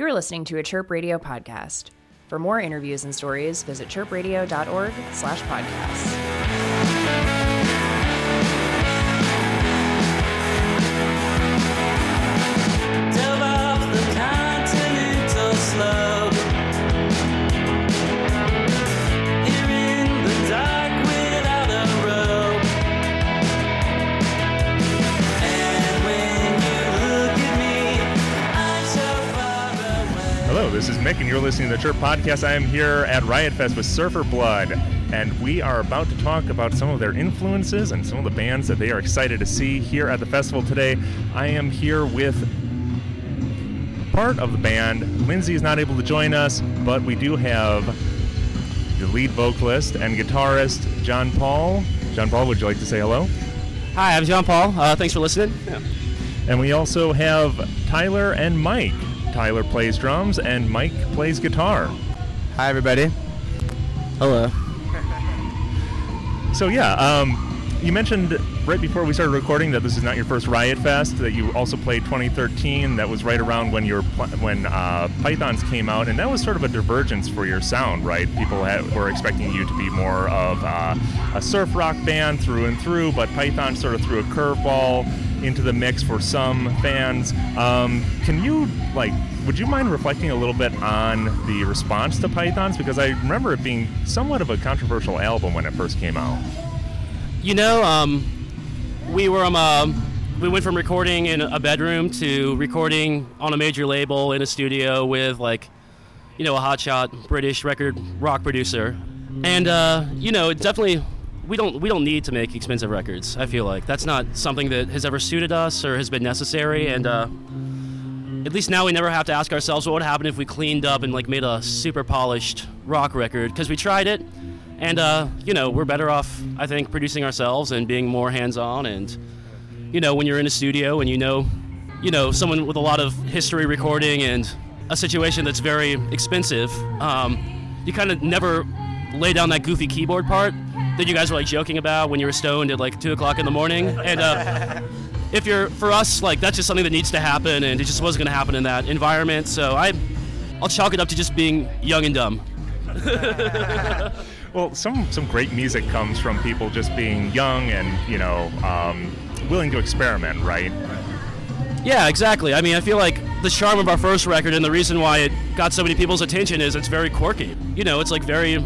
You're listening to a Chirp Radio podcast. For more interviews and stories, visit chirpradio.org slash podcasts. This is Mick, and you're listening to the Chirp Podcast. I am here at Riot Fest with Surfer Blood, and we are about to talk about some of their influences and some of the bands that they are excited to see here at the festival today. I am here with part of the band. Lindsey is not able to join us, but we do have the lead vocalist and guitarist, John Paul. John Paul, would you like to say hello? Hi, I'm John Paul. Uh, thanks for listening. And we also have Tyler and Mike. Tyler plays drums, and Mike plays guitar. Hi, everybody. Hello. So yeah, um, you mentioned right before we started recording that this is not your first Riot Fest. That you also played 2013. That was right around when your pl- when uh, Pythons came out, and that was sort of a divergence for your sound, right? People had, were expecting you to be more of uh, a surf rock band through and through, but Python sort of threw a curveball into the mix for some fans. Um, can you like? Would you mind reflecting a little bit on the response to Pythons? Because I remember it being somewhat of a controversial album when it first came out. You know, um, we were um, um, we went from recording in a bedroom to recording on a major label in a studio with like, you know, a hotshot British record rock producer, and uh, you know, it definitely we don't we don't need to make expensive records. I feel like that's not something that has ever suited us or has been necessary, and. Uh, at least now we never have to ask ourselves what would happen if we cleaned up and like made a super polished rock record because we tried it and uh, you know we're better off i think producing ourselves and being more hands-on and you know when you're in a studio and you know you know someone with a lot of history recording and a situation that's very expensive um, you kind of never lay down that goofy keyboard part that you guys were like joking about when you were stoned at like two o'clock in the morning. And uh, if you're for us like that's just something that needs to happen and it just wasn't going to happen in that environment. So i i'll chalk it up to just being young and dumb. Well, some some great music comes from people just being young and you know um, willing to experiment, right? yeah exactly. I mean i feel like the charm of our first record and the reason why it got so many people's attention is it's very quirky. You know it's like very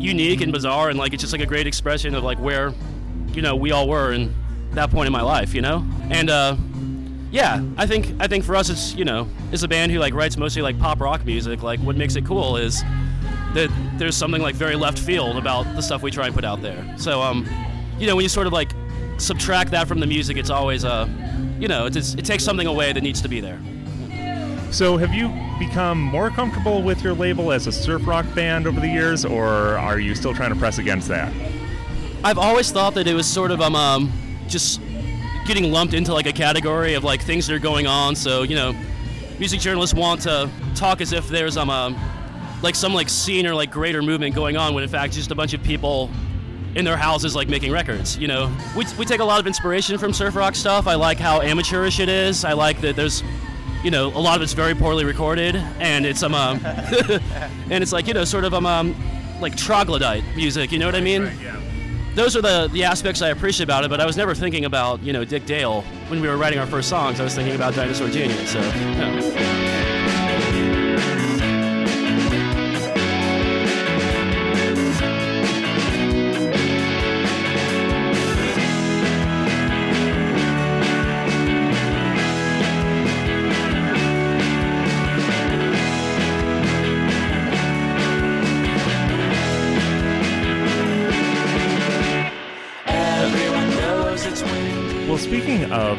unique and bizarre and like it's just like a great expression of like where you know we all were in that point in my life you know? And uh yeah i think i think for us it's you know it's a band who like writes mostly like pop rock music. Like what makes it cool is that there's something like very left field about the stuff we try and put out there. So um you know when you sort of like subtract that from the music it's always uh you know it, it takes something away that needs to be there So, have you become more comfortable with your label as a surf rock band over the years, or are you still trying to press against that? I've always thought that it was sort of um, um just getting lumped into like a category of like things that are going on. So you know, music journalists want to talk as if there's um um like some like scene or like greater movement going on when in fact just a bunch of people in their houses like making records. You know, we we take a lot of inspiration from surf rock stuff. I like how amateurish it is. I like that there's you know, a lot of it's very poorly recorded, and it's um, um and it's like you know, sort of um, um like troglodyte music. You know what I mean? Yeah. those are the, the aspects I appreciate about it, but I was never thinking about, you know, Dick Dale when we were writing our first songs. I was thinking about Dinosaur Jr., so, yeah.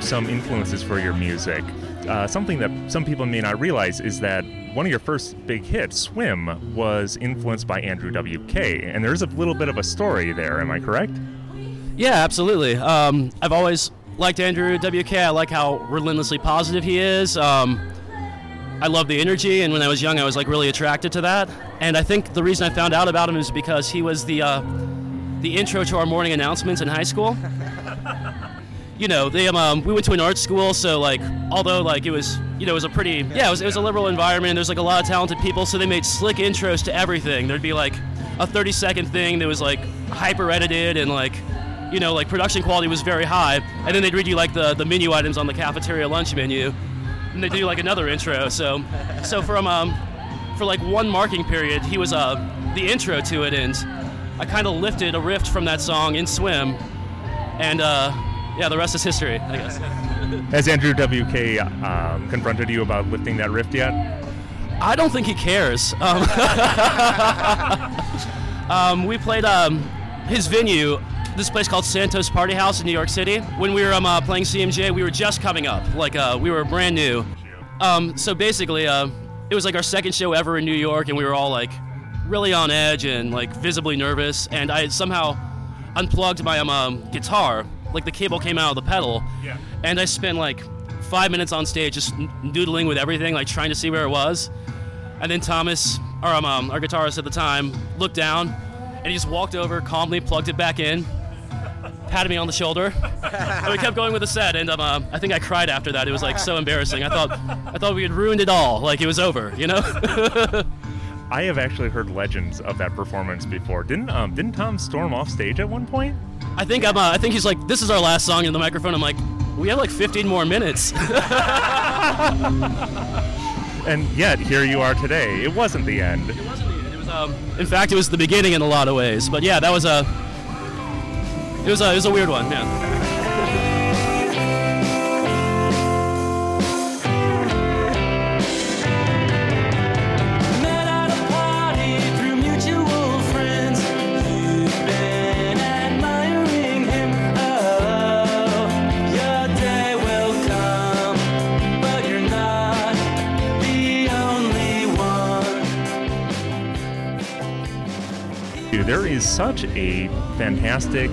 Speaking of some influences for your music, uh, something that some people may not realize is that one of your first big hits, Swim, was influenced by Andrew W.K., and there's a little bit of a story there. Am I correct? Yeah, absolutely. Um, I've always liked Andrew WK. I like how relentlessly positive he is. Um, I love the energy, and when I was young, I was like really attracted to that. And I think the reason I found out about him is because he was the uh, the intro to our morning announcements in high school. you know, they um, um, we went to an art school, so like although like it was you know it was a pretty yeah it was, it was a liberal environment. There's like a lot of talented people, so they made slick intros to everything. There'd be like a 30 second thing that was like hyper edited and like you know like production quality was very high, and then they'd read you like the the menu items on the cafeteria lunch menu, and they do like another intro. So so from um for like one marking period, he was uh the intro to it, and I kind of lifted a riff from that song in Swim, and uh yeah, the rest is history, I guess. Has Andrew WK um, confronted you about lifting that rift yet? I don't think he cares. Um, um, we played um, his venue, this place called Santos Party House in New York City. When we were um, uh, playing CMJ, we were just coming up, like uh, we were brand new. Um, so basically, uh, it was like our second show ever in New York, and we were all like really on edge and like visibly nervous. And I had somehow unplugged my um, um, guitar, like the cable came out of the pedal, Yeah. and I spent like five minutes on stage just n- doodling with everything, like trying to see where it was. And then Thomas, our, um, um, our guitarist at the time, looked down and he just walked over, calmly plugged it back in, patted me on the shoulder, and we kept going with the set. And um, uh, I think I cried after that. It was like so embarrassing. I thought, I thought we had ruined it all. Like it was over, you know? I have actually heard legends of that performance before. Didn't um, didn't Tom storm off stage at one point? I think I'm. Uh, I think he's like, this is our last song in the microphone. I'm like, we have like 15 more minutes. And yet here you are today. It wasn't the end. It wasn't the end. It was, um, in fact, it was the beginning in a lot of ways. But yeah, that was a. It was a. It was a weird one. Yeah. Such a fantastic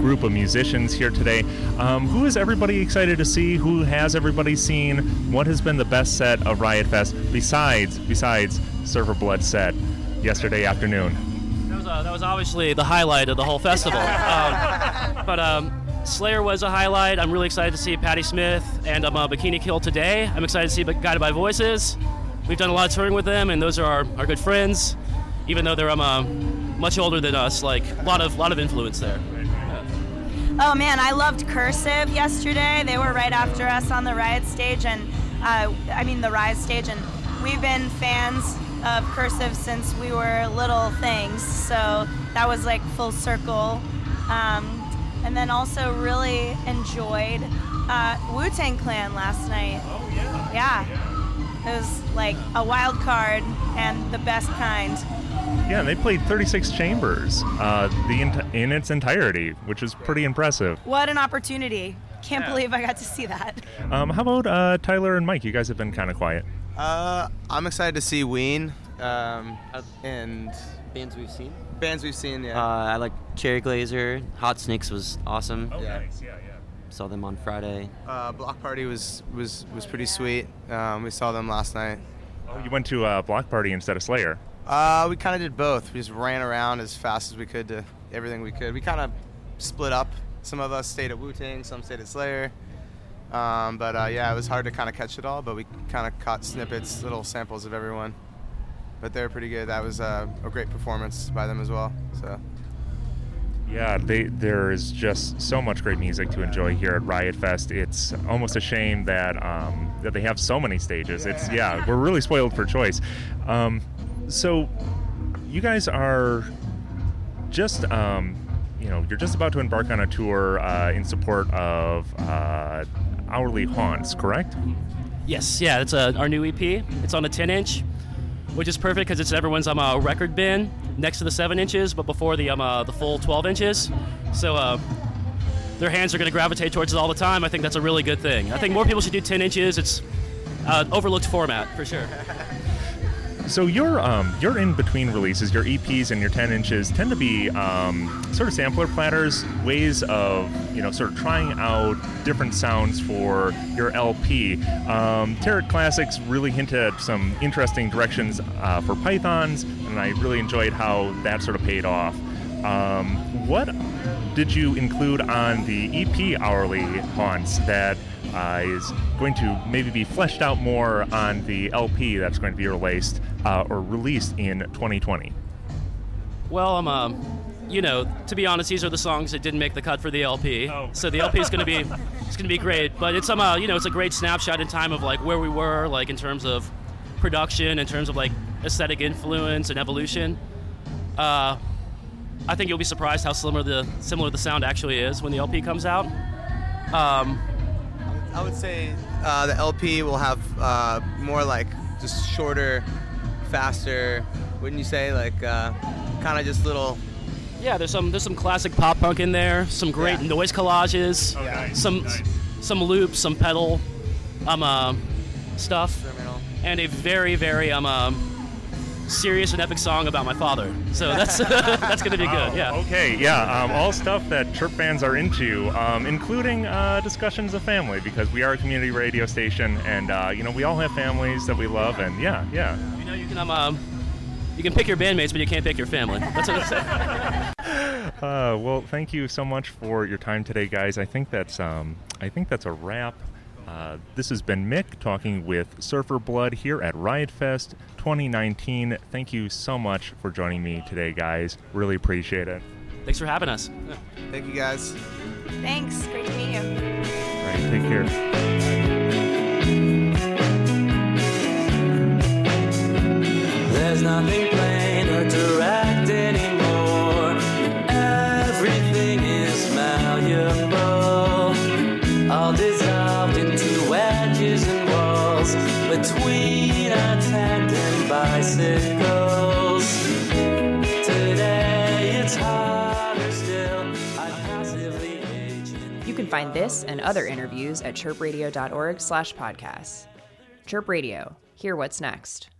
group of musicians here today. Um, who is everybody excited to see? Who has everybody seen? What has been the best set of Riot Fest besides besides Surfer Blood set yesterday afternoon? That was, uh, that was obviously the highlight of the whole festival. Um, but um, Slayer was a highlight. I'm really excited to see Patti Smith and um, uh, Bikini Kill today. I'm excited to see Guided by Voices. We've done a lot of touring with them, and those are our, our good friends. Even though they're um, uh, much older than us, like a lot of lot of influence there. Oh man, I loved Cursive yesterday. They were right after us on the Riot stage, and uh, I mean the Rise stage, and we've been fans of Cursive since we were little things. So that was like full circle. Um, and then also really enjoyed uh, Wu Tang Clan last night. Oh yeah. Yeah, it was like a wild card and the best kind. Yeah, and they played 36 chambers, uh, the ent- in its entirety, which is pretty impressive. What an opportunity! Can't Yeah. believe I got to see that. Um, how about uh, Tyler and Mike? You guys have been kind of quiet. Uh, I'm excited to see Ween um, and bands we've seen. bands we've seen. Uh, Yeah. I like Cherry Glazerr. Hot Snakes was awesome. Yeah. Yeah, yeah. Saw them on Friday. Uh, Bloc Party was was was pretty sweet. Um, we saw them last night. Oh, you went to uh, Bloc Party instead of Slayer. Uh, we kind of did both. We just ran around as fast as we could to everything we could. We kind of split up. Some of us stayed at Wu Tang, some stayed at Slayer. Um, but uh, yeah, it was hard to kind of catch it all. But we kind of caught snippets, little samples of everyone. But they're pretty good. That was uh, a great performance by them as well. So. Yeah, they, there is just so much great music to enjoy here at Riot Fest. It's almost a shame that um, that they have so many stages. It's yeah, we're really spoiled for choice. Um, so, you guys are just um, you know you're just about to embark on a tour uh, in support of uh, Hourly Haunts, correct? Yes, yeah, it's a, our new EP. It's on a 10 inch, which is perfect because it's everyone's um, uh, record bin next to the 7 inches, but before the um, uh, the full 12 inches. So uh, their hands are going to gravitate towards it all the time. I think that's a really good thing. I think more people should do 10 inches. It's uh, overlooked format for sure. So your um, your in between releases, your EPs and your 10 inches tend to be um, sort of sampler platters, ways of you know sort of trying out different sounds for your LP. Um, Tarot Classics really hinted at some interesting directions uh, for Pythons, and I really enjoyed how that sort of paid off. Um, what did you include on the EP hourly haunts that uh, is going to maybe be fleshed out more on the LP that's going to be released uh, or released in 2020? Well, I'm um, you know, to be honest, these are the songs that didn't make the cut for the LP. Oh. So the LP is going to be it's going to be great, but it's um, uh, you know, it's a great snapshot in time of like where we were, like in terms of production, in terms of like aesthetic influence and evolution. Uh, I think you'll be surprised how similar the similar the sound actually is when the LP comes out. Um, I would say uh, the LP will have uh, more like just shorter, faster. Wouldn't you say like uh, kind of just little? yeah, there's some there's some classic pop punk in there, some great Yeah. noise collages, Oh, nice, some nice. some loops, some pedal, um, uh, stuff. Criminal. and a very, very um, um serious and epic song about my father. So that's that's gonna be good. Yeah. Okay, yeah. Um, all stuff that Chirp fans are into, um, including uh, discussions of family, because we are a community radio station, and uh, you know we all have families that we love, and yeah, yeah. You know, you can um, um you can pick your bandmates, but you can't pick your family. That's what I'm saying. Uh, well, thank you so much for your time today, guys. I think that's um, I think that's a wrap. Uh, this has been Mick talking with Surfer Blood here at Riot Fest 2019. Thank you so much for joining me today, guys. Really appreciate it. Thanks for having us. Thank you guys. Thanks. Great to meet you. All right, take care. There's nothing plain find this and other interviews at chirpradio.org slash podcasts. Chirp Radio. Hear what's next.